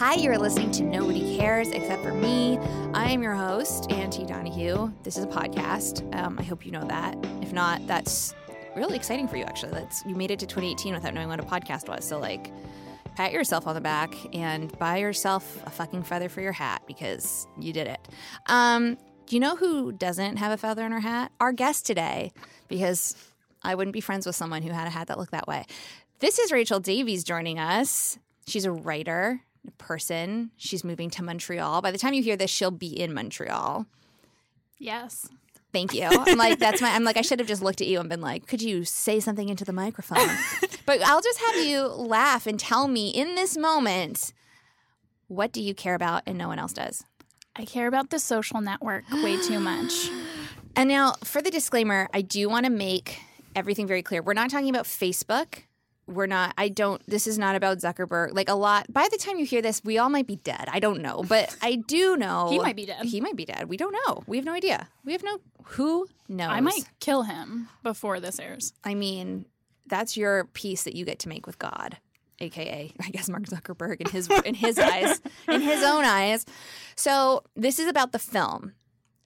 Hi, you're listening to Nobody Cares Except for Me. I am your host, Auntie Donahue. This is a podcast. Um, I hope you know that. If not, that's really exciting for you, actually. That's You made it to 2018 without knowing what a podcast was. So, like, pat yourself on the back and buy yourself a fucking feather for your hat because you did it. Um, do you know who doesn't have a feather in her hat? Our guest today, because I wouldn't be friends with someone who had a hat that looked that way. This is Rachel Davies joining us. She's a writer, person. She's moving to Montreal. By the time you hear this, she'll be in Montreal. Yes. Thank you. I'm like, that's my, I'm like, I should have just looked at you and been like, could you say something into the microphone? but I'll just have you laugh and tell me in this moment, what do you care about and no one else does? I care about the social network way too much. And now, for the disclaimer, I do want to make everything very clear. We're not talking about Facebook. We're not, I don't, this is not about Zuckerberg. Like a lot, by the time you hear this, we all might be dead. I don't know. But I do know. He might be dead. He might be dead. We don't know. We have no idea. We have no, who knows? I might kill him before this airs. I mean, that's your piece that you get to make with God, aka I guess Mark Zuckerberg in his in his eyes, in his own eyes. So this is about the film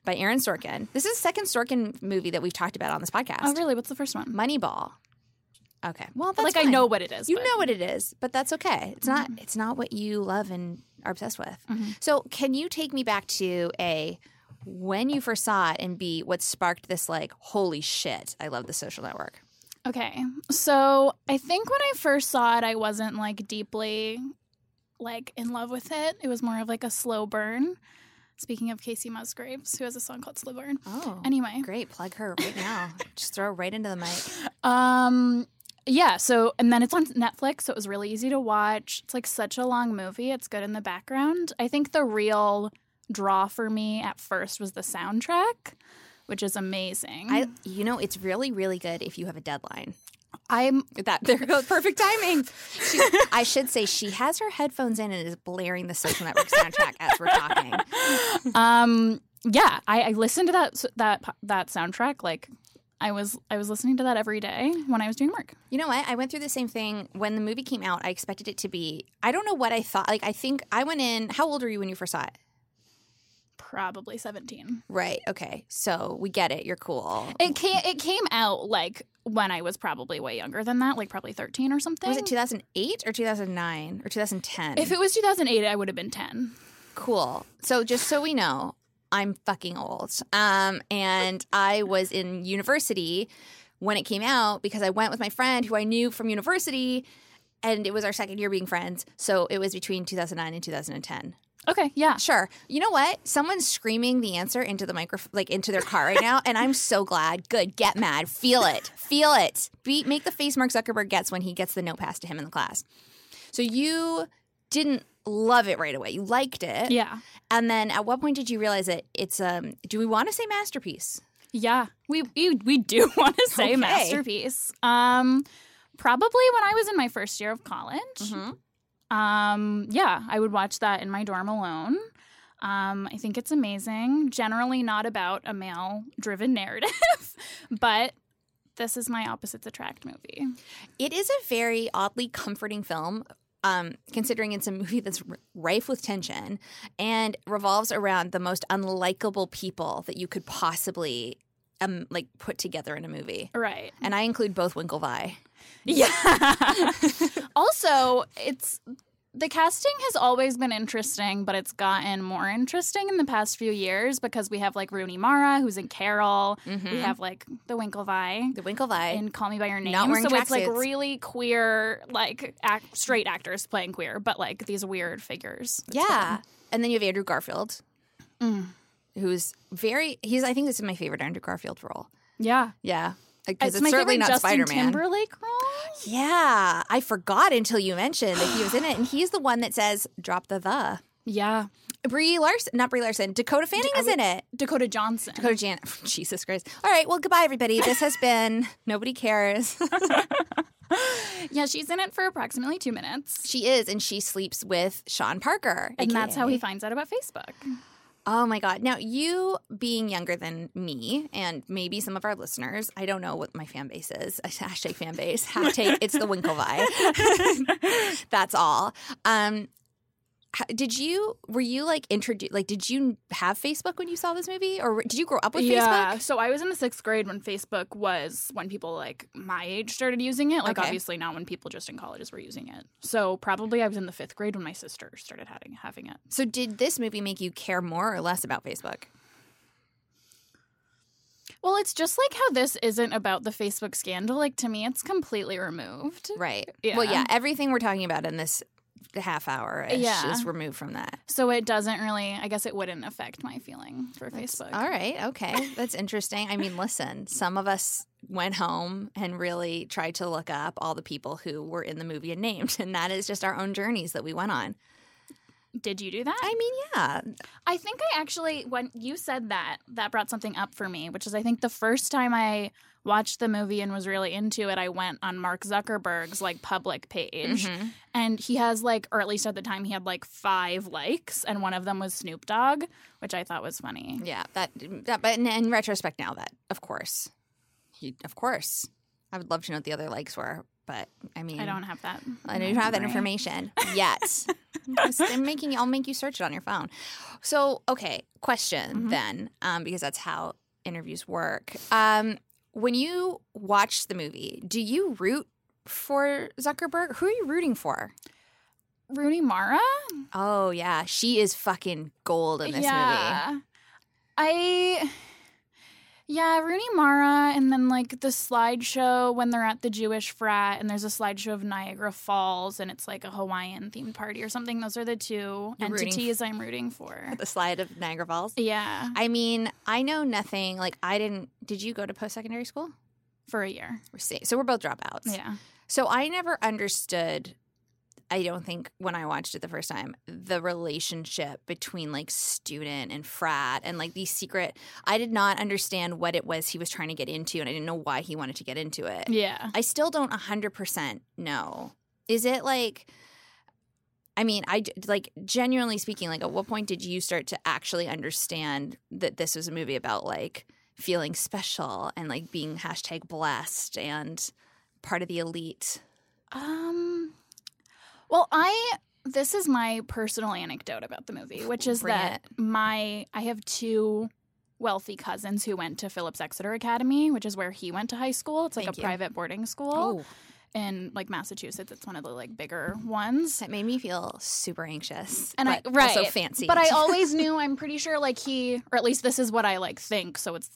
by Aaron Sorkin. This is the second Sorkin movie that we've talked about on this podcast. Oh, really? What's the first one? Moneyball. Okay. Well, that's like I know what it is. You but- know what it is, but that's okay. It's not it's not what you love and are obsessed with. So, can you take me back to a when you first saw it and B what sparked this like holy shit, I love the social network. Okay. So I think when I first saw it, I wasn't like deeply like in love with it. It was more of like a slow burn. Speaking of Kacey Musgraves, who has a song called Slow Burn. Oh. Anyway. Great, plug her right now. Just throw her right into the mic. Um yeah, so and then it's on Netflix, so it was really easy to watch. It's like such a long movie. It's good in the background. I think the real draw for me at first was the soundtrack, which is amazing. I you know, it's really really good if you have a deadline. I'm That there goes perfect timing. She, I should say she has her headphones in and is blaring the social network soundtrack as we're talking. um yeah, I, I listened to that that that soundtrack like I was I was listening to that every day when I was doing work. You know what? I went through the same thing when the movie came out. I expected it to be. I don't know what I thought. Like I think I went in. How old were you when you first saw it? Probably 17. Right. Okay. So we get it. You're cool. It came it came out like when I was probably way younger than that, like probably 13 or something. Was it 2008 or 2009 or 2010? If it was 2008, I would have been 10. cool. So just so we know, I'm fucking old. Um, and I was in university when it came out because I went with my friend who I knew from university, and it was our second year being friends. So it was between 2009 and 2010. Okay, yeah. Sure. You know what? Someone's screaming the answer into the microphone, like into their car right now, and I'm so glad. Good. Get mad. Feel it. Feel it. Be, make the face Mark Zuckerberg gets when he gets the note passed to him in the class. So you didn't love it right away. You liked it. Yeah. And then at what point did you realize that it's um do we want to say masterpiece? Yeah. We we, we do want to say Okay. masterpiece. Um probably when I was in my first year of college. Mhm. Um yeah, I would watch that in my dorm alone. Um, I think it's amazing. Generally not about a male driven narrative, but this is my opposites attract movie. It is a very oddly comforting film. Um, considering it's a movie that's rife with tension and revolves around the most unlikable people that you could possibly um, like put together in a movie. Right. And I include both Winklevi. Yeah. also, it's the casting has always been interesting, but it's gotten more interesting in the past few years because we have like Rooney Mara, who's in Carol. We have like the Winklevi The Winklevi. and Call Me by Your Name. Not wearing so it's like really queer, like act, straight actors playing queer, but like these weird figures. It's yeah. And then you have Andrew Garfield. Mm. who's very. He's. I think this is my favorite Andrew Garfield role. Yeah. Yeah, because it's, my certainly not Spider Man. Timberlake role. Yeah, I forgot until you mentioned that he was in it, and he's the one that says "drop the the." Yeah. Brie Larson, not Brie Larson. Dakota Fanning is in it. Dakota Johnson. Dakota Jan. Jesus Christ. All right. Well, goodbye, everybody. This has been Nobody Cares. yeah, she's in it for approximately two minutes. she is, and she sleeps with Sean Parker. And that's how he finds out about Facebook. Oh my God. Now, you being younger than me and maybe some of our listeners, I don't know what my fan base is. Hashtag fan base. Hashtag it's the Winklevi. That's all. Um, did you, were you like introduced, like, did you have Facebook when you saw this movie or did you grow up with yeah. Facebook? So I was in the sixth grade when Facebook was when people like my age started using it. Like Okay. obviously not when people just in colleges were using it. So probably I was in the fifth grade when my sister started having having it. So, did this movie make you care more or less about Facebook? Well, it's just like how this isn't about the Facebook scandal. Like to me, it's completely removed. Right. Yeah. Well, yeah, everything we're talking about in this half hour Yeah. is removed from that. So it doesn't really. I guess it wouldn't affect my feeling for Facebook. All right. Okay. That's interesting. I mean, listen, some of us went home and really tried to look up all the people who were in the movie and named, and that is just our own journeys that we went on. Did you do that? I mean, yeah. I think I actually, when you said that, that brought something up for me, which is I think the first time I watched the movie and was really into it, I went on Mark Zuckerberg's like public page. Mhm. And he has like, or at least at the time, he had like five likes, and one of them was Snoop Dogg, which I thought was funny. Yeah. That, that but in, in retrospect now, that, of course, he, of course, I would love to know what the other likes were, but I mean, I don't have that. I don't have that information yet. I'm making. I'll make you search it on your phone. So, okay, question Mhm. then, um, because that's how interviews work. Um, when you watch the movie, do you root for Zuckerberg? Who are you rooting for? Rooney Mara? Oh yeah, she is fucking gold in this movie. I. Yeah, Rooney Mara, and then like the slideshow when they're at the Jewish frat, and there's a slideshow of Niagara Falls, and it's like a Hawaiian themed party or something. Those are the 2 You're rooting entities I'm rooting for. The slide of Niagara Falls. Yeah, I mean, I know nothing. Like, I didn't. Did you go to post secondary school? for a year. We're So we're both dropouts. Yeah. So I never understood, I don't think, when I watched it the first time, the relationship between like student and frat and like these secret. I did not understand what it was he was trying to get into, and I didn't know why he wanted to get into it. Yeah. I still don't 100% know. Is it like. I mean, I like genuinely speaking. Like, at what point did you start to actually understand that this was a movie about like feeling special and like being hashtag blessed and part of the elite? Um. Well, I this is my personal anecdote about the movie, which is Bring that my I have two wealthy cousins who went to Phillips Exeter Academy, which is where he went to high school. It's like Thank a you. private boarding school oh. in like Massachusetts. It's one of the like bigger ones. that made me feel super anxious And I right, also fancy. But I always knew. I'm pretty sure like he, or at least this is what I like think. So it's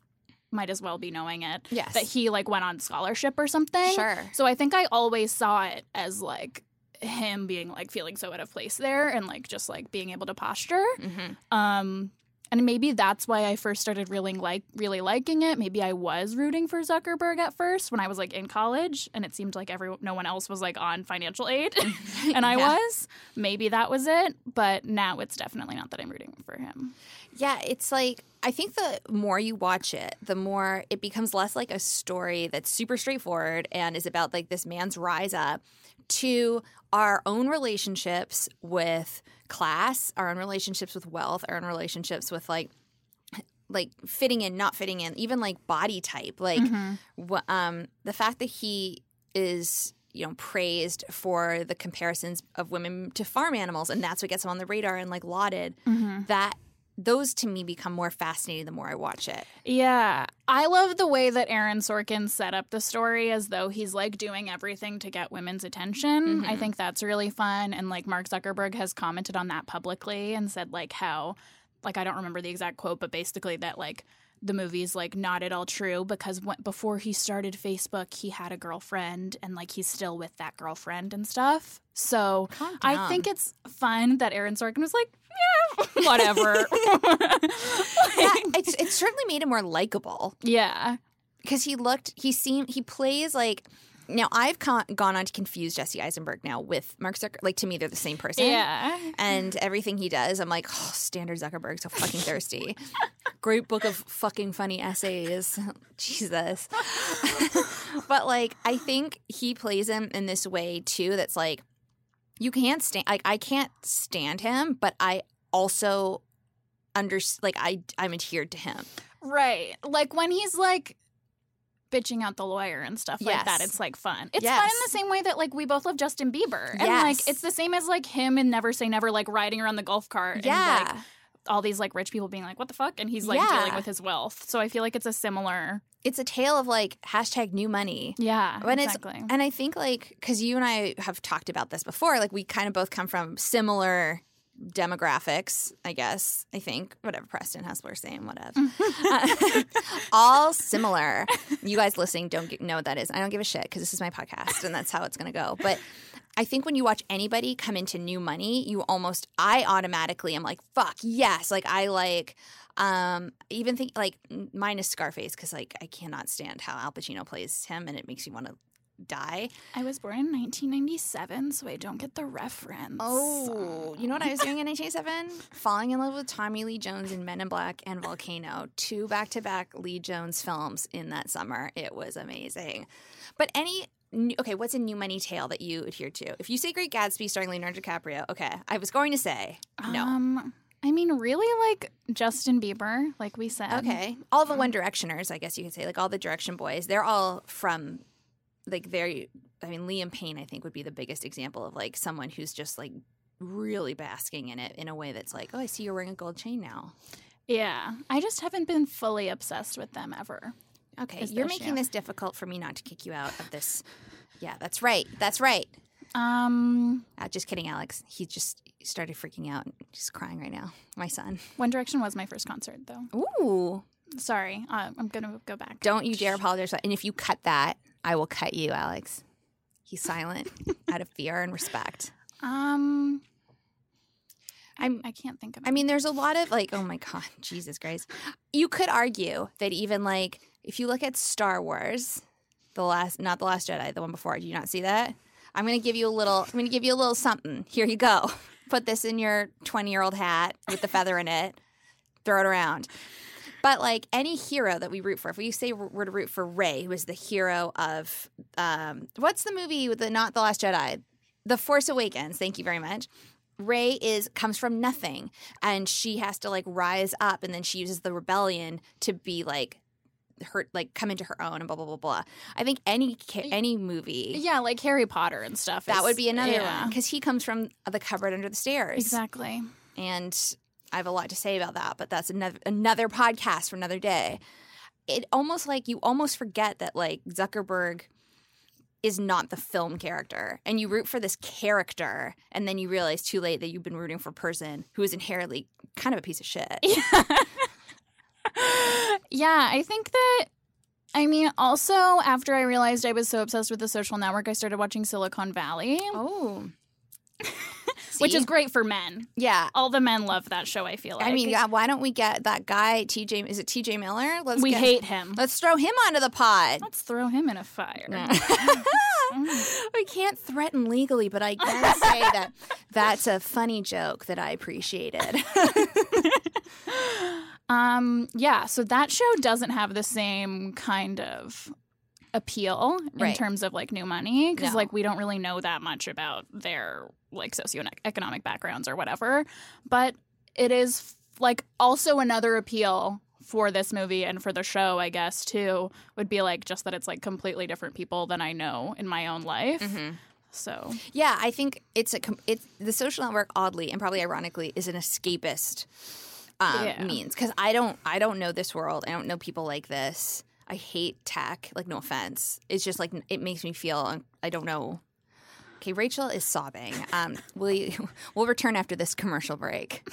might as well be knowing it. Yes. that he like went on scholarship or something. Sure. So I think I always saw it as like him being like feeling so out of place there and like just like being able to posture. Mhm. Um and maybe that's why I first started really like really liking it. Maybe I was rooting for Zuckerberg at first when I was like in college and it seemed like every no one else was like on financial aid and I Yeah. was. Maybe that was it, but now it's definitely not that I'm rooting for him. Yeah, it's like I think the more you watch it, the more it becomes less like a story that's super straightforward and is about like this man's rise up to our own relationships with class, our own relationships with wealth, our own relationships with like like fitting in, not fitting in, even like body type. Like wh- um the fact that he is you know praised for the comparisons of women to farm animals and that's what gets him on the radar and like lauded that those to me become more fascinating the more I watch it. Yeah. I love the way that Aaron Sorkin set up the story as though he's like doing everything to get women's attention. I mm-hmm. think that's really fun. And like Mark Zuckerberg has commented on that publicly and said like how, like, I don't remember the exact quote, but basically that like the movie's like not at all true because when, before he started Facebook, he had a girlfriend and like he's still with that girlfriend and stuff. So I think it's fun that Aaron Sorkin was like, yeah, whatever. yeah, it's it certainly made him more likable yeah. because he looked he seemed he plays like now I've con- gone on to confuse Jesse Eisenberg now with Mark Zuckerberg. Like to me, they're the same person. Yeah. And everything he does, I'm like, oh, standard Zuckerberg, so fucking thirsty. Great book of fucking funny essays. Jesus. but like, I think he plays him in this way too. That's like, you can't stand. Like, I can't stand him, but I also under like I I'm adhered to him. Right. Like when he's like bitching out the lawyer and stuff like that. It's like fun. It's Yes. fun in the same way that like we both love Justin Bieber. And Yes. like it's the same as like him and Never Say Never like riding around the golf cart Yeah. and like all these like rich people being like, What the fuck? And he's like Yeah. dealing with his wealth. So I feel like it's a similar it's a tale of like hashtag new money. Yeah. When exactly. it's and I think like because you and I have talked about this before, like we kind of both come from similar demographics. I guess I think whatever Preston Hustler saying, whatever, Uh, all similar. You guys listening don't get, know what that is. I don't give a shit because this is my podcast and that's how it's gonna go. But I think when you watch anybody come into new money, you almost I automatically am like fuck yes, like I like. Um, even think like minus Scarface because like I cannot stand how Al Pacino plays him, and it makes you want to die. I was born in 1997, so I don't get the reference. Oh, you know what I was doing in 1987? Falling in love with Tommy Lee Jones in Men in Black and Volcano, two back-to-back Lee Jones films in that summer. It was amazing. But any okay, what's a new money tale that you adhere to? If you say Great Gatsby starring Leonardo DiCaprio, okay, I was going to say no. Um, I mean, really, like Justin Bieber, like we said. Okay. All the One Directioners, I guess you could say, like all the Direction Boys, they're all from, like, they're, I mean, Liam Payne, I think, would be the biggest example of, like, someone who's just, like, really basking in it in a way that's like, oh, I see you're wearing a gold chain now. Yeah. I just haven't been fully obsessed with them ever. Okay. You're making this difficult for me not to kick you out of this. Yeah, that's right. That's right. Um, Uh, just kidding, Alex. He just started freaking out and just crying right now. My son. One Direction was my first concert, though. Ooh. Sorry, uh, I'm gonna go back. Don't you dare apologize. And if you cut that, I will cut you, Alex. He's silent out of fear and respect. Um, I'm- I can't think of. I mean, there's a lot of like, oh my God, Jesus Christ. You could argue that even like, if you look at Star Wars, the last, not the Last Jedi, the one before, do you not see that? I'm going to give you a little, I'm going to give you a little something. Here you go. Put this in your 20 year old hat with the feather in it, throw it around. But like any hero that we root for, if we say we're to root for Rey, who is the hero of, um, what's the movie with the, not the Last Jedi? The Force Awakens. Thank you very much. Rey is comes from nothing and she has to like rise up and then she uses the rebellion to be like her like come into her own and blah blah blah blah. I think any any movie yeah, like Harry Potter and stuff. that is- would be another yeah, one because he comes from the cupboard under the stairs. Exactly. And I have a lot to say about that, but that's another another podcast for another day. It almost like you almost forget that like Zuckerberg is not the film character and you root for this character and then you realize too late that you've been rooting for a person who is inherently kind of a piece of shit. yeah, I think that. I mean, also after I realized I was so obsessed with the social network, I started watching Silicon Valley, Oh. which is great for men. yeah. All the men love that show. I feel like. I mean, yeah, why don't we get that guy TJ is it TJ Miller? Let's we get- hate him. Let's throw him onto the pod. Let's throw him in a fire. we can't threaten legally, but I can say that that's a funny joke that I appreciated. Um, yeah, so that show doesn't have the same kind of appeal in terms of like new money because No. like we don't really know that much about their like socioeconomic backgrounds or whatever. But it is like also another appeal for this movie and for the show, I guess, too, would be like just that it's like completely different people than I know in my own life. Mm-hmm. So yeah, I think it's a com- it's the social network oddly and probably ironically is an escapist um, Yeah. means because I don't I don't know this world. I don't know people like this. I hate tech. Like no offense, it's just like it makes me feel I don't know. Okay, Rachel is sobbing. Um, we we'll return after this commercial break.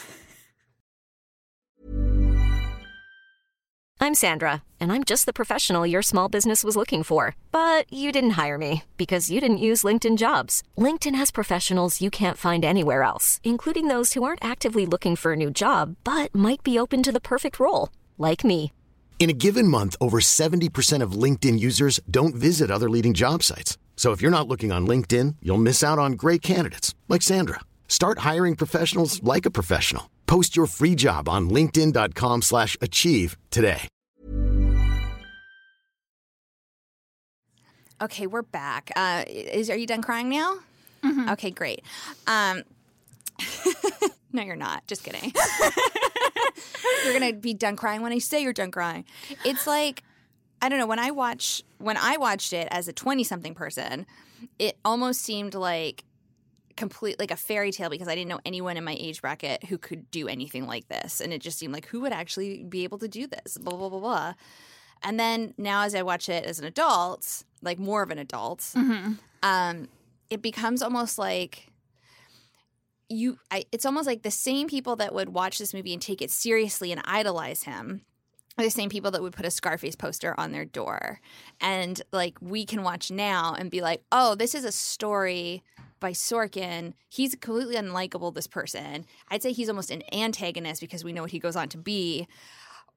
I'm Sandra, and I'm just the professional your small business was looking for. But you didn't hire me because you didn't use LinkedIn jobs. LinkedIn has professionals you can't find anywhere else, including those who aren't actively looking for a new job but might be open to the perfect role, like me. In a given month, over 70% of LinkedIn users don't visit other leading job sites. So if you're not looking on LinkedIn, you'll miss out on great candidates like Sandra. Start hiring professionals like a professional. Post your free job on linkedin.com/achieve slash achieve today. Okay, we're back. Uh, is are you done crying now? Okay, great. Um, no, you're not. Just kidding. you're gonna be done crying when I say you're done crying. It's like I don't know. When I watch when I watched it as a twenty something person, it almost seemed like complete like a fairy tale because I didn't know anyone in my age bracket who could do anything like this, and it just seemed like who would actually be able to do this. Blah blah blah blah. And then now, as I watch it as an adult, like more of an adult, um, it becomes almost like you. I, it's almost like the same people that would watch this movie and take it seriously and idolize him are the same people that would put a Scarface poster on their door. And like we can watch now and be like, oh, this is a story by Sorkin. He's completely unlikable, this person. I'd say he's almost an antagonist because we know what he goes on to be.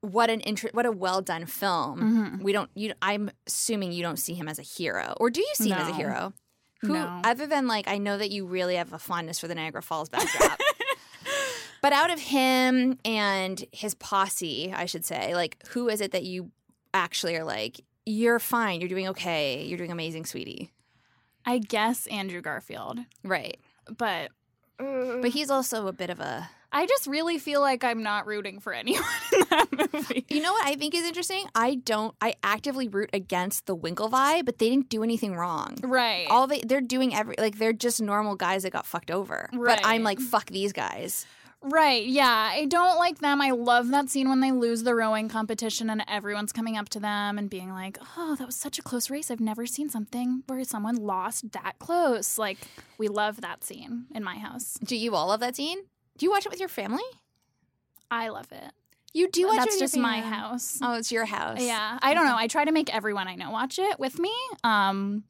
What an inter- what a well done film. Mm-hmm. We don't you I'm assuming you don't see him as a hero. Or do you see him as a hero? Who No. other than like I know that you really have a fondness for the Niagara Falls backdrop. But out of him and his posse, I should say, like, who is it that you actually are like, you're fine, you're doing okay, you're doing amazing, sweetie? I guess Andrew Garfield, Right. but But he's also a bit of a. I just really feel like I'm not rooting for anyone in that movie. You know what I think is interesting? I don't. I actively root against the Winkle vibe, but they didn't do anything wrong. Right. All they they're doing every like they're just normal guys that got fucked over. But I'm like fuck these guys. Right, yeah. I don't like them. I love that scene when they lose the rowing competition and everyone's coming up to them and being like, oh, that was such a close race. I've never seen something where someone lost that close. Like, we love that scene in my house. Do you all love that scene? Do you watch it with your family? I love it. You do watch it That's with just my house. Oh, it's your house. Yeah, I don't know. I try to make everyone I know watch it with me. Um,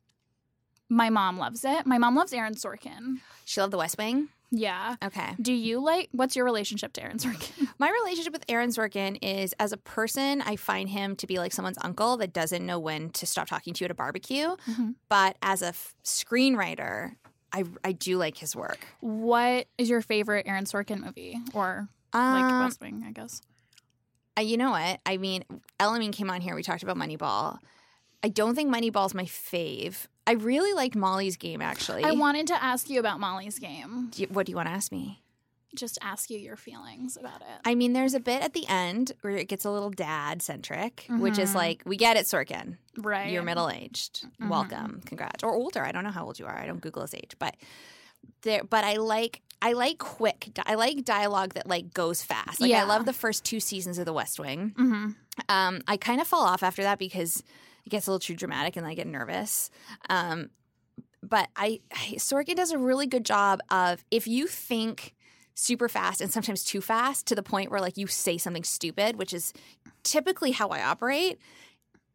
my mom loves it. My mom loves Aaron Sorkin. She loved The West Wing. Yeah. Okay. Do you like? What's your relationship to Aaron Sorkin? My relationship with Aaron Sorkin is as a person, I find him to be like someone's uncle that doesn't know when to stop talking to you at a barbecue. Mhm. But as a f- screenwriter, I, I do like his work. What is your favorite Aaron Sorkin movie, or like Um, West Wing? I guess. Uh, you know what? I mean, Elamine came on here. We talked about Moneyball. I don't think Moneyball's my fave. I really liked Molly's game, actually. I wanted to ask you about Molly's game. Do you- what do you want to ask me? Just ask you your feelings about it. I mean, there's a bit at the end where it gets a little dad centric, which is Mhm. like, we get it, Sorkin. right. You're middle aged. Mhm. Welcome. Congrats. Or older. I don't know how old you are. I don't Google his age. But there but I like I like quick I like dialogue that like goes fast. Like I love the first two seasons of The West Wing. hmm Um, I kind of fall off after that because it gets a little too dramatic and I get nervous. Um, but I, I Sorkin does a really good job of if you think super fast and sometimes too fast to the point where like you say something stupid, which is typically how I operate.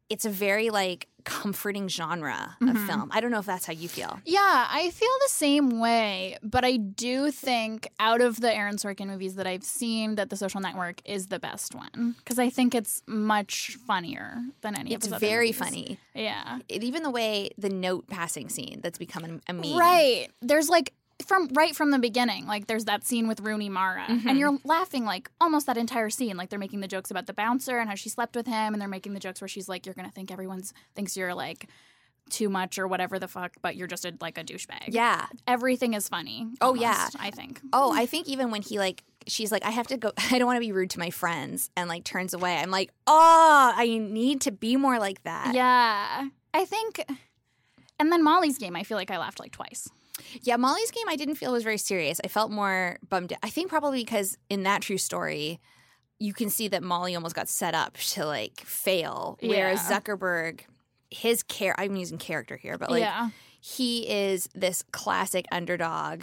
It's a very like comforting genre of Mhm. film. I don't know if that's how you feel. Yeah, I feel the same way, but I do think out of the Aaron Sorkin movies that I've seen, that The Social Network is the best one because I think it's much funnier than any It's of very movies. funny. Yeah, It, even the way the note passing scene that's become a meme. right. There's like from right from the beginning, like there's that scene with Rooney Mara, Mhm. and you're laughing like almost that entire scene. Like they're making the jokes about the bouncer and how she slept with him, and they're making the jokes where she's like, "You're gonna think everyone's thinks you're like." Too much or whatever the fuck, but you're just a, like a douchebag. Yeah. everything is funny. Oh, almost, yeah. I think. Oh, I think even when he like she's like, I have to go I don't want to be rude to my friends and like turns away. I'm like, oh, I need to be more like that. Yeah, I think. And then Molly's game, I feel like I laughed like twice. Yeah, Molly's game I didn't feel was very serious. I felt more bummed. I think probably because in that true story, you can see that Molly almost got set up to like fail. Whereas Yeah. Zuckerberg, his care I'm using character here, but like yeah, he is this classic underdog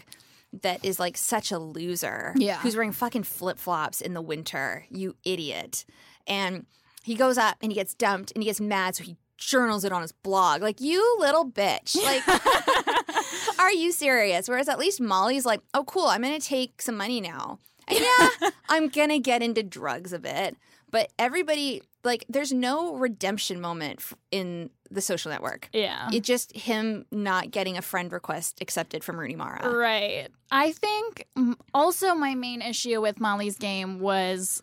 that is like such a loser. Yeah. Who's wearing fucking flip flops in the winter, you idiot. And he goes up and he gets dumped and he gets mad, so he journals it on his blog. Like, you little bitch. Like, are you serious? Whereas at least Molly's like, oh, cool, I'm going to take some money now. And yeah, I'm going to get into drugs a bit. But everybody, like, there's no redemption moment in the social network. Yeah. It's just him not getting a friend request accepted from Rooney Mara. Right. I think also my main issue with Molly's game was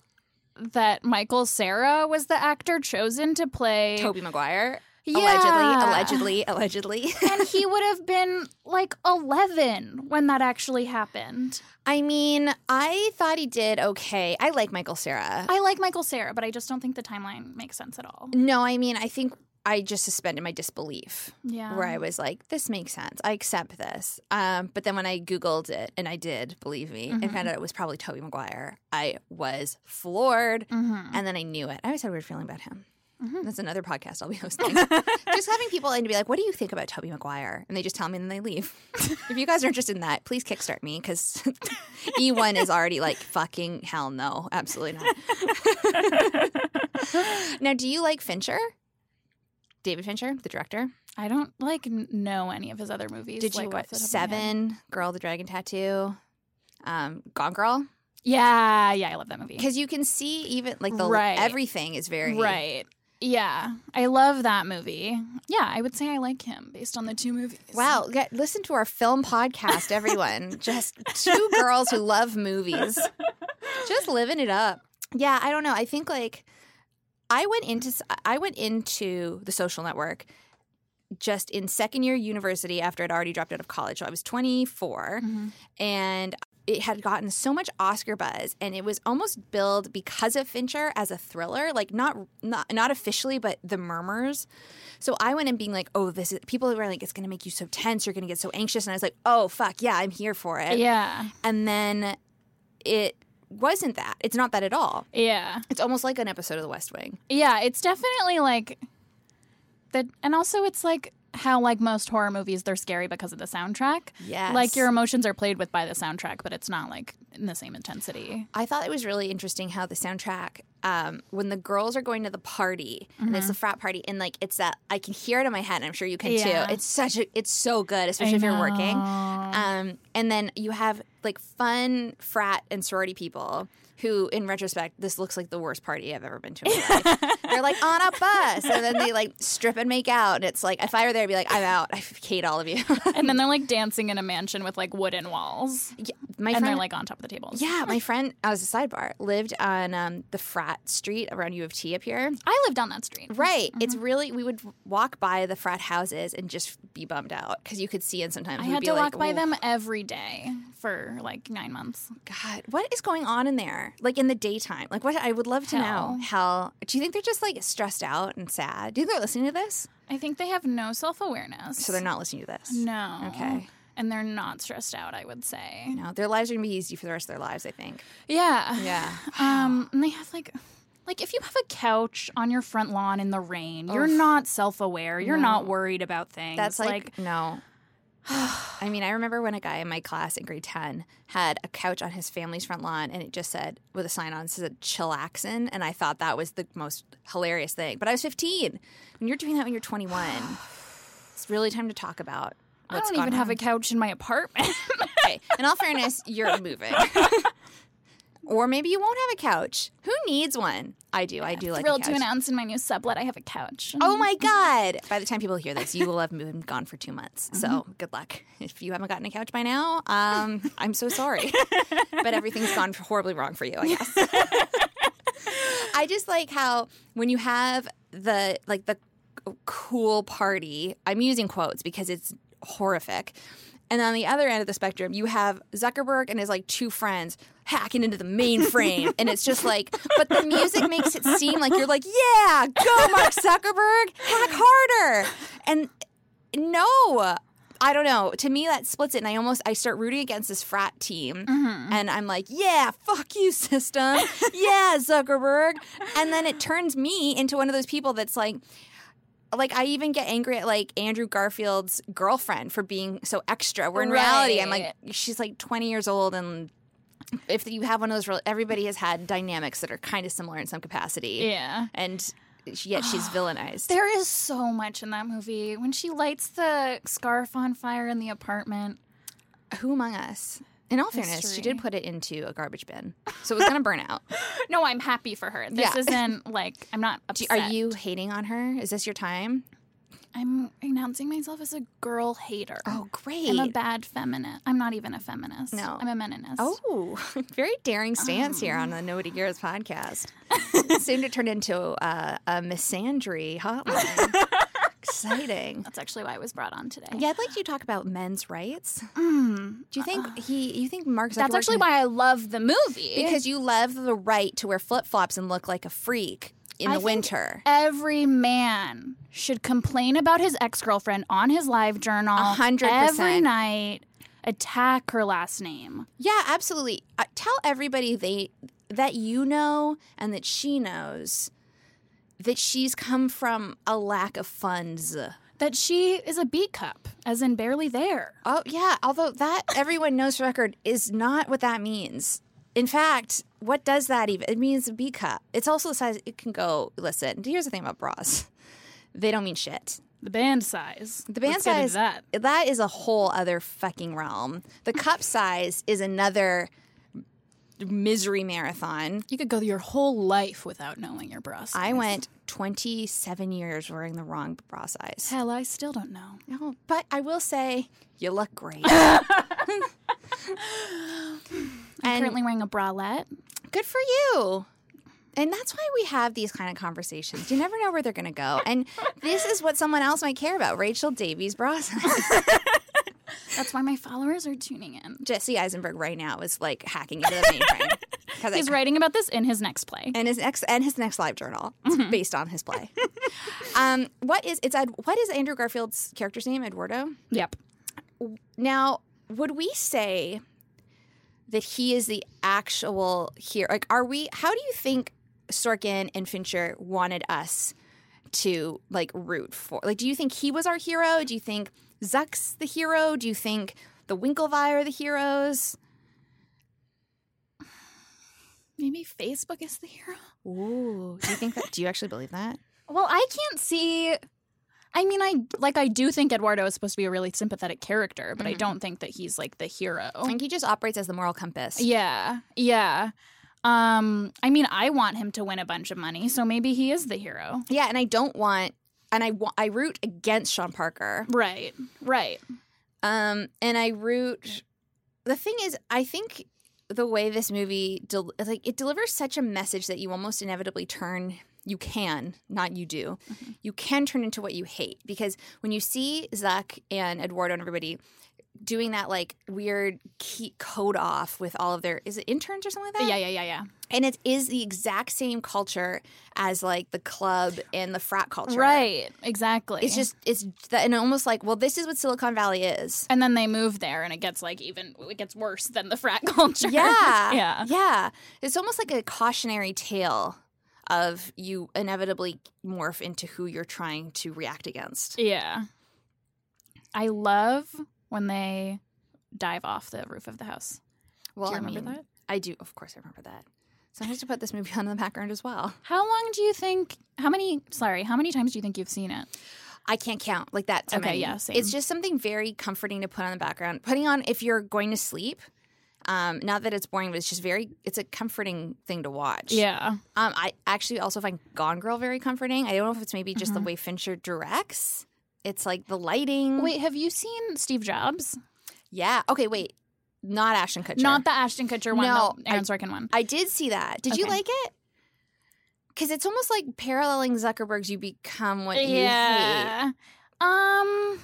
that Michael Cera was the actor chosen to play Tobey Maguire. Yeah. Allegedly, allegedly, allegedly. and he would have been like 11 when that actually happened. I mean, I thought he did okay. I like Michael Cera. I like Michael Cera, but I just don't think the timeline makes sense at all. no, I mean, I think I just suspended my disbelief. Yeah. Where I was like, this makes sense. I accept this. Um, but then when I Googled it, and I did, believe me, and found out it was probably Tobey Maguire, I was floored. Mhm. And then I knew it. I always had a weird feeling about him. That's another podcast I'll be hosting. just having people in to be like, what do you think about Tobey Maguire? And they just tell me and then they leave. if you guys are interested in that, please kickstart me because E1 is already like, fucking hell no. Absolutely not. now, do you like Fincher? David Fincher, the director? I don't like know any of his other movies. Did you watch off the top of my head. Seven, Girl, the Dragon Tattoo, um, Gone Girl? Yeah, yeah, I love that movie. Because you can see even like the Right. everything is very Right. Yeah, I love that movie. Yeah, I would say I like him based on the two movies. Wow, get, listen to our film podcast, everyone. Just two girls who love movies, just living it up. Yeah, I don't know. I think like I went into I went into the social network just in second year university after I'd already dropped out of college. So I was 24 mm-hmm. and it had gotten so much Oscar buzz and it was almost billed because of Fincher as a thriller, like not not not officially, but the murmurs. So I went in being like, oh, this is people were like, it's gonna make you so tense, you're gonna get so anxious. And I was like, oh fuck, yeah, I'm here for it. Yeah, And then it wasn't that. It's not that at all. yeah, It's almost like an episode of The West Wing. yeah. It's definitely like that, and also it's like how like most horror movies, they're scary because of the soundtrack. Yeah. like your emotions are played with by the soundtrack, but it's not like in the same intensity. I thought it was really interesting how the soundtrack, um, when the girls are going to the party and it's a frat party, and like it's that I can hear it in my head, and I'm sure you can Yeah. too. It's such a, it's so good, especially if you're working. Um, and then you have like fun frat and sorority people who, in retrospect, this looks like the worst party I've ever been to in my life. They're like on a bus, and then they like strip and make out, and it's like if I were there, I'd be like, I'm out. I hate all of you. and then they're like dancing in a mansion with like wooden walls, Yeah, my and friend, they're like on top of the tables. yeah, my friend, as a sidebar, lived on um, the frat street around U of T up here. I lived on that street. Right. It's really, we would walk by the frat houses and just be bummed out because you could see and sometimes. I had be to like, walk by "Oh, them every day for like nine months. God, what is going on in there? Like in the daytime? Like what? I would love to Hell. know. Hell, do you think they're just like stressed out and sad? Do you think they're listening to this? I think they have no self awareness. So they're not listening to this. No. Okay. And they're not stressed out, I would say. No, their lives are gonna be easy for the rest of their lives. I think. Yeah. Yeah. Um, and they have like like if you have a couch on your front lawn in the rain, you're not self aware. You're not worried about things. That's like, no. I mean, I remember when a guy in my class in grade 10 had a couch on his family's front lawn and it just said, with a sign on, it said chillaxin. And I thought that was the most hilarious thing. But I was 15. When you're doing that when you're 21, it's really time to talk about I don't even have a couch in my apartment. Okay. In all fairness, you're moving. or maybe you won't have a couch. Who needs one? I do. I do like a Thrilled to announce in my new sublet I have a couch. Oh my God. By the time people hear this, you will have been gone for two months. So Mm-hmm. good luck. If you haven't gotten a couch by now, um, I'm so sorry. but everything's gone horribly wrong for you, I guess. I just like how when you have the like the cool party, I'm using quotes because it's horrific. And on the other end of the spectrum, you have Zuckerberg and his like two friends hacking into the mainframe. and it's just like, but the music makes it seem like you're like, yeah, go Mark Zuckerberg, hack harder. And no, I don't know. To me, that splits it, and I almost I start rooting against this frat team, mm-hmm. and I'm like, yeah, fuck you, system, yeah, Zuckerberg, and then it turns me into one of those people that's like. Like I even get angry at like Andrew Garfield's girlfriend for being so extra. Where in reality, I'm like, she's like 20 years old and if you have one of those, real, everybody has had dynamics that are kind of similar in some capacity. Yeah. and yet she's villainized. There is so much in that movie. When she lights the scarf on fire in the apartment. Who among us? In all fairness, she did put it into a garbage bin, so it was gonna burn out. No, I'm happy for her. This Yeah. isn't like I'm not Do- upset. Are you hating on her? Is this your time? I'm announcing myself as a girl hater. Oh, great! I'm a bad feminist. I'm not even a feminist. No. I'm a meninist. Oh, very daring stance here on the Nobody Cares podcast. Soon to turn into uh, a misandry hotline. Exciting. That's actually why I was brought on today. Yeah, I'd like you to talk about men's rights. Mm. Do you think he? You think Mark? That's actually why I love the movie. because you love the right to wear flip flops and look like a freak in I the winter. every man should complain about his ex girlfriend on his live journal A hundred every night. Attack her last name. Yeah, absolutely. Uh, tell everybody they that you know and that she knows that she's come from a lack of funds. That she is a B cup, as in barely there. Oh yeah, although that everyone knows for record is not what that means. In fact, what does that even? It means a B cup. It's also the size. It can go. Listen, here's the thing about bras. They don't mean shit. The band size. The band Let's size That. that is a whole other fucking realm. The cup size is another misery marathon. You could go your whole life without knowing your bra size. I went 27 years wearing the wrong bra size. Hell, I still don't know. No, but I will say you look great. I'm And- currently wearing a bralette. Good for you. And that's why we have these kind of conversations. You never know where they're going to go. And this is what someone else might care about Rachel Davies bra size. That's why my followers are tuning in. Jesse Eisenberg right now is like hacking into the mainframe. 'Cause I He's writing about this in his next play. and his next and his next live journal It's based on his play. um, what is it's Ed, what is Andrew Garfield's character's name? Eduardo. Yep. Now, would we say that he is the actual hero? Like, are we? How do you think Sorkin and Fincher wanted us to like root for? Like, do you think he was our hero? Do you think Zuck's the hero? Do you think the Winklevi are the heroes? Maybe Facebook is the hero. Ooh, do you think that? do you actually believe that? Well, I can't see. I mean, I like. I do think Eduardo is supposed to be a really sympathetic character, but I don't think that he's like the hero. I think he just operates as the moral compass. Yeah, yeah. Um, I mean, I want him to win a bunch of money, so maybe he is the hero. Yeah, and I don't want, and I I root against Sean Parker. Right, right. Um, and I root. The thing is, I think the way this movie del- like it delivers such a message that you almost inevitably turn. You can, not you do. You can turn into what you hate because when you see Zuck and Eduardo and everybody doing that like weird key code off with all of their is it interns or something like that? Yeah, yeah, yeah, yeah. and it is the exact same culture as like the club and the frat culture. Right, exactly. It's just it's that and almost like well, this is what Silicon Valley is. and then they move there, and it gets like even it gets worse than the frat culture. Yeah, yeah. yeah. It's almost like a cautionary tale of you inevitably morph into who you're trying to react against. Yeah. I love when they dive off the roof of the house. Well, do you I remember mean, that? I do. Of course, I remember that. So I have to put this movie on in the background as well. How long do you think? How many? Sorry, how many times do you think you've seen it? I can't count like that. Okay, many. yeah, same. It's just something very comforting to put on the background. Putting on if you're going to sleep. Um, not that it's boring, but it's just very. It's a comforting thing to watch. Yeah. Um, I actually also find Gone Girl very comforting. I don't know if it's maybe just Mm-hmm. the way Fincher directs. It's like the lighting. Wait, have you seen Steve Jobs? Yeah. Okay. Wait. Not Ashton Kutcher. Not the Ashton Kutcher one, No, the Aaron Sorkin one. I did see that. Did you like it? Because it's almost like paralleling Zuckerberg's. You become what you hate. Um.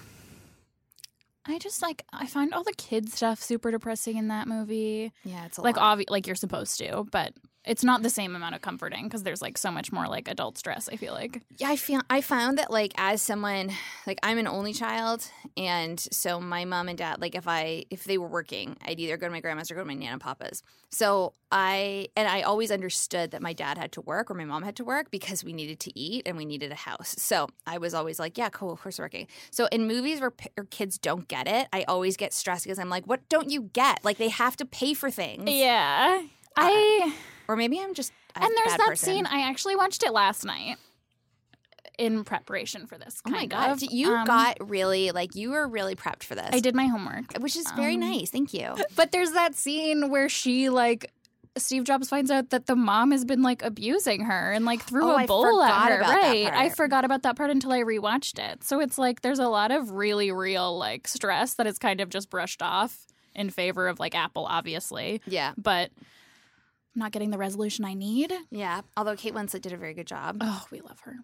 I just like I find all the kid stuff super depressing in that movie. Yeah. It's a Like lot. obvi- like you're supposed to, but it's not the same amount of comforting because there's like so much more like adult stress. I feel like. Yeah, I feel I found that like as someone like I'm an only child, and so my mom and dad like if I if they were working, I'd either go to my grandma's or go to my nana and papa's. So I and I always understood that my dad had to work or my mom had to work because we needed to eat and we needed a house. So I was always like, yeah, cool, of course working. So in movies where p- or kids don't get it, I always get stressed because I'm like, what don't you get? Like they have to pay for things, Yeah, I uh, or maybe I'm just a and there's that person. scene. I actually watched it last night in preparation for this. Oh my god, of. you Um, got really like you were really prepped for this. I did my homework. which is very Um, nice. Thank you. But there's that scene where she like Steve Jobs finds out that the mom has been like abusing her and like threw Oh, a bowl at her. about that right. I forgot about that part until I rewatched it. So it's like there's a lot of really real like stress that is kind of just brushed off in favor of like Apple, obviously. Yeah, But not getting the resolution I need. yeah. Although Kate Winslet did a very good job. Oh, we love her.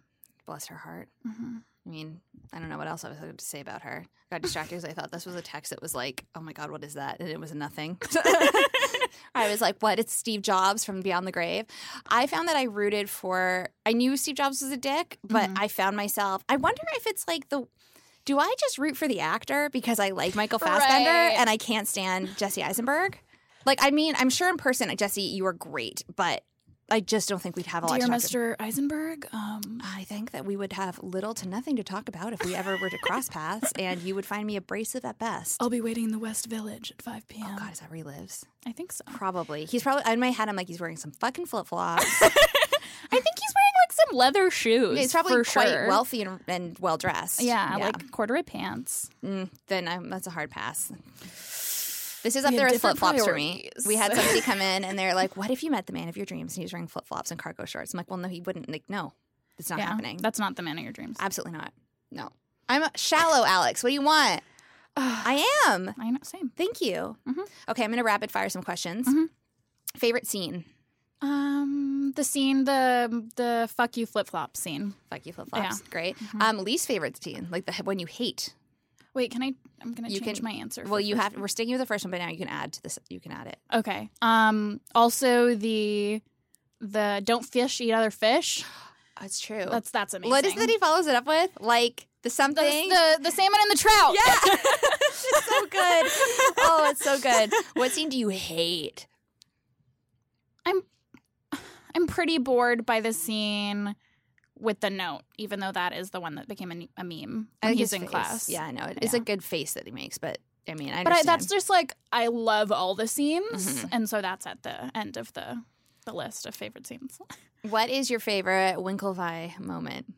Bless her heart. hmm I mean, I don't know what else I was going to say about her. Got distracted because I thought this was a text that was like, "Oh my god, what is that?" And it was nothing. I was like, "What? It's Steve Jobs from Beyond the Grave." I found that I rooted for. I knew Steve Jobs was a dick, but Mhm. I found myself. I wonder if it's like the. Do I just root for the actor because I like Michael Fassbender Right. and I can't stand Jesse Eisenberg? Like, I mean, I'm sure in person, Jesse, you are great, but I just don't think we'd have a lot Dear to talk about. Mr. Eisenberg, um, I think that we would have little to nothing to talk about if we ever were to cross paths, and you would find me abrasive at best. I'll be waiting in the West Village at 5 p.m. Oh God, is that where he lives? I think so. Probably. He's probably in my head. I'm like, he's wearing some fucking flip flops. I think he's wearing like some leather shoes. he's probably quite sure. wealthy and, and well dressed. Yeah, like corduroy pants. Mm, then I'm, that's a hard pass. This is up We there with flip flops for me. We had somebody come in and they're like, "What if you met the man of your dreams and he was wearing flip flops and cargo shorts?" I'm like, "Well, no, he wouldn't." Like, no, it's not yeah, happening. that's not the man of your dreams. Absolutely not. No, I'm shallow, Alex. What do you want? I am. I know, same. Thank you. Mhm. Okay, I'm going to rapid fire some questions. Mhm. Favorite scene? Um, the scene, the the fuck you flip flop scene. Fuck you, flip flops. Yeah. Great. Mm-hmm. Um, least favorite scene, like the one you hate. Wait, can I? I'm gonna You change can- my answer. Well, you have. We're sticking with the first one, but now you can add to this. You can add it. Okay. Um. Also, the the don't fish eat other fish. That's true. That's that's amazing. what is that he follows it up with? Like the the, something. the the salmon and the trout? yeah, it's so good. Oh, it's so good. What scene do you hate? I'm I'm pretty bored by the scene with the note, even though that is the one that became a, a meme when he's in face. class. Yeah, I know. It's Yeah. a good face that he makes, but I mean, I but I, understand. that's just like I love all the scenes, Mhm. and so that's at the end of the the list of favorite scenes. what is your favorite Winklevi moment?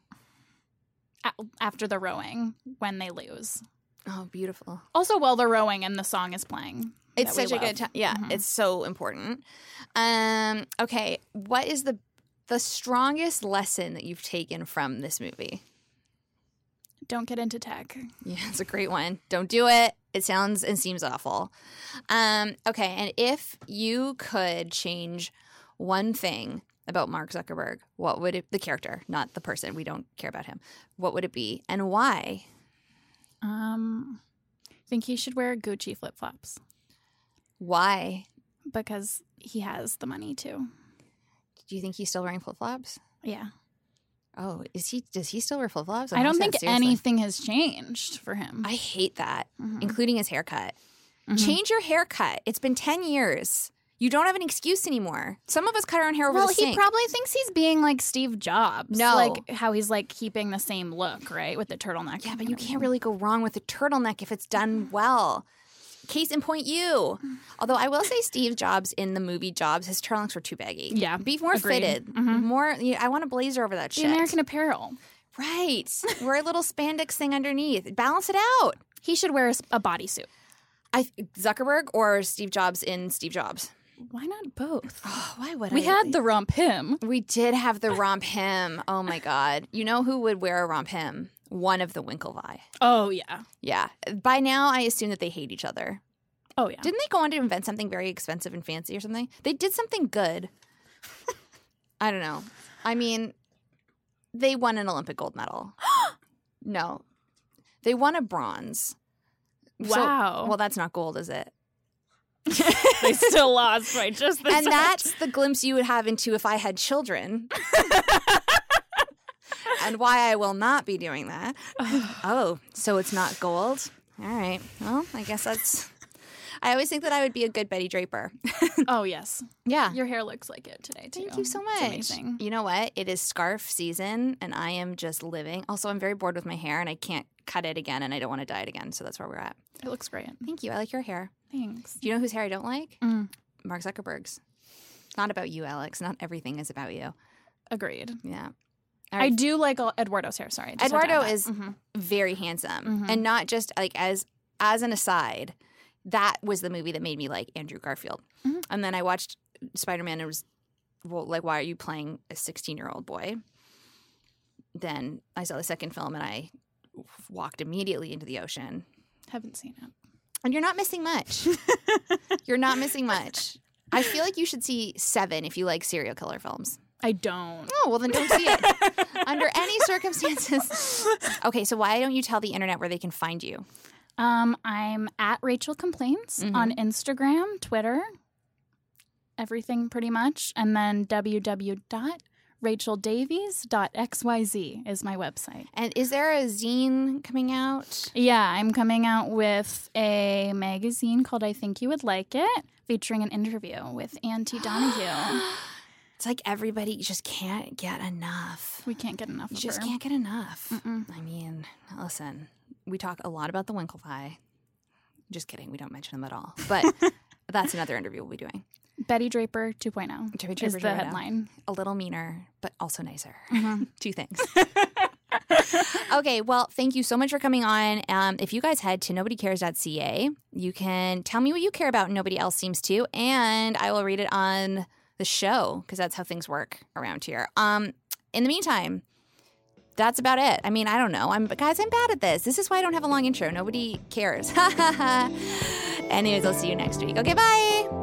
A- After the rowing, when they lose. Oh, beautiful. Also, while they're rowing and the song is playing. It's that we such a good time. Yeah, Mhm. it's so important. Um, okay, what is the the strongest lesson that you've taken from this movie? Don't get into tech. Yeah, it's a great one. Don't do it. It sounds and seems awful. Um, okay, and if you could change one thing about Mark Zuckerberg, what would it the character, not the person. We don't care about him. What would it be and why? Um, I think he should wear Gucci flip flops Why? because he has the money to. Do you think he's still wearing flip flops? Yeah, Oh, is he? Does he still wear flip flops? I don't think anything has changed for him. I hate that, Mhm. including his haircut. Mhm. Change your haircut. It's been 10 years. You don't have an excuse anymore. Some of us cut our own hair over well, the he probably thinks he's being like Steve Jobs. No. like how he's like keeping the same look, right, with the turtleneck. yeah, but you can't really go wrong with a turtleneck if it's done well. Case in point, you. Although I will say, Steve Jobs in the movie Jobs, his turtlenecks were too baggy. Yeah, be more agreed. fitted. Mhm. More. Yeah, I want a blazer over that The. American Apparel. right. Wear a little spandex thing underneath. Balance it out. He should wear a bodysuit. I Zuckerberg or Steve Jobs in Steve Jobs. Why not both? Oh, why would We I? had the RompHim. We did have the RompHim. Oh my god! You know who would wear a RompHim? One of the Winklevi. Oh yeah. Yeah. By now, I assume that they hate each other. Oh yeah. Didn't they go on to invent something very expensive and fancy or something? They did something good. I don't know. I mean, they won an Olympic gold medal. no, they won a bronze. So- Wow. well, that's not gold, is it? they still lost by just and much. that's the glimpse you would have into if I had children. and why I will not be doing that. oh, so it's not gold? All right. Well, I guess that's. I always think that I would be a good Betty Draper. oh yes, yeah. your hair looks like it today too. Thank you so It's much. amazing. You know what? It is scarf season, and I am just living. Also, I'm very bored with my hair, and I can't cut it again, and I don't want to dye it again. So that's where we're at. It looks great. Thank you. I like your hair. Thanks. Do you know whose hair I don't like? Mm. Mark Zuckerberg's. It's not about you, Alex. Not everything is about you. Agreed. Yeah. I do like Eduardo's hair. Sorry, I just had to Eduardo is Mhm. very handsome, Mhm. and not just like as as an aside. That was the movie that made me like Andrew Garfield, Mhm. and then I watched Spider Man. and was well, like, why are you playing a sixteen year old boy? Then I saw the second film, and I walked immediately into the ocean. haven't seen it. And you're not missing much. you're not missing much. I feel like you should see Seven if you like serial killer films. I don't. Oh, well, then don't see it. Under any circumstances. Okay, so why don't you tell the internet where they can find you? Um, I'm at Rachel Complaints Mhm. on Instagram, Twitter, everything pretty much, and then www.racheldavies.xyz is my website. And is there a zine coming out? Yeah, I'm coming out with a magazine called I Think You Would Like It, featuring an interview with Auntie Donahue. It's like everybody just can't get enough. we can't get enough You just her. can't get enough. Mm-mm. I mean, listen, we talk a lot about the Winklevi. Just kidding, we don't mention them at all. But that's another interview we'll be doing. Betty Draper 2.0 Betty is the 2.0. headline. A little meaner, but also nicer. Mhm. Two things. okay, well, thank you so much for coming on. Um, if you guys head to nobodycares.ca, you can tell me what you care about nobody else seems to, and I will read it on the show because that's how things work around here. Um, in the meantime, that's about it. I mean, I don't know. I'm guys, I'm bad at this. This is why I don't have a long intro. Nobody cares. Anyways, I'll see you next week. Okay, bye.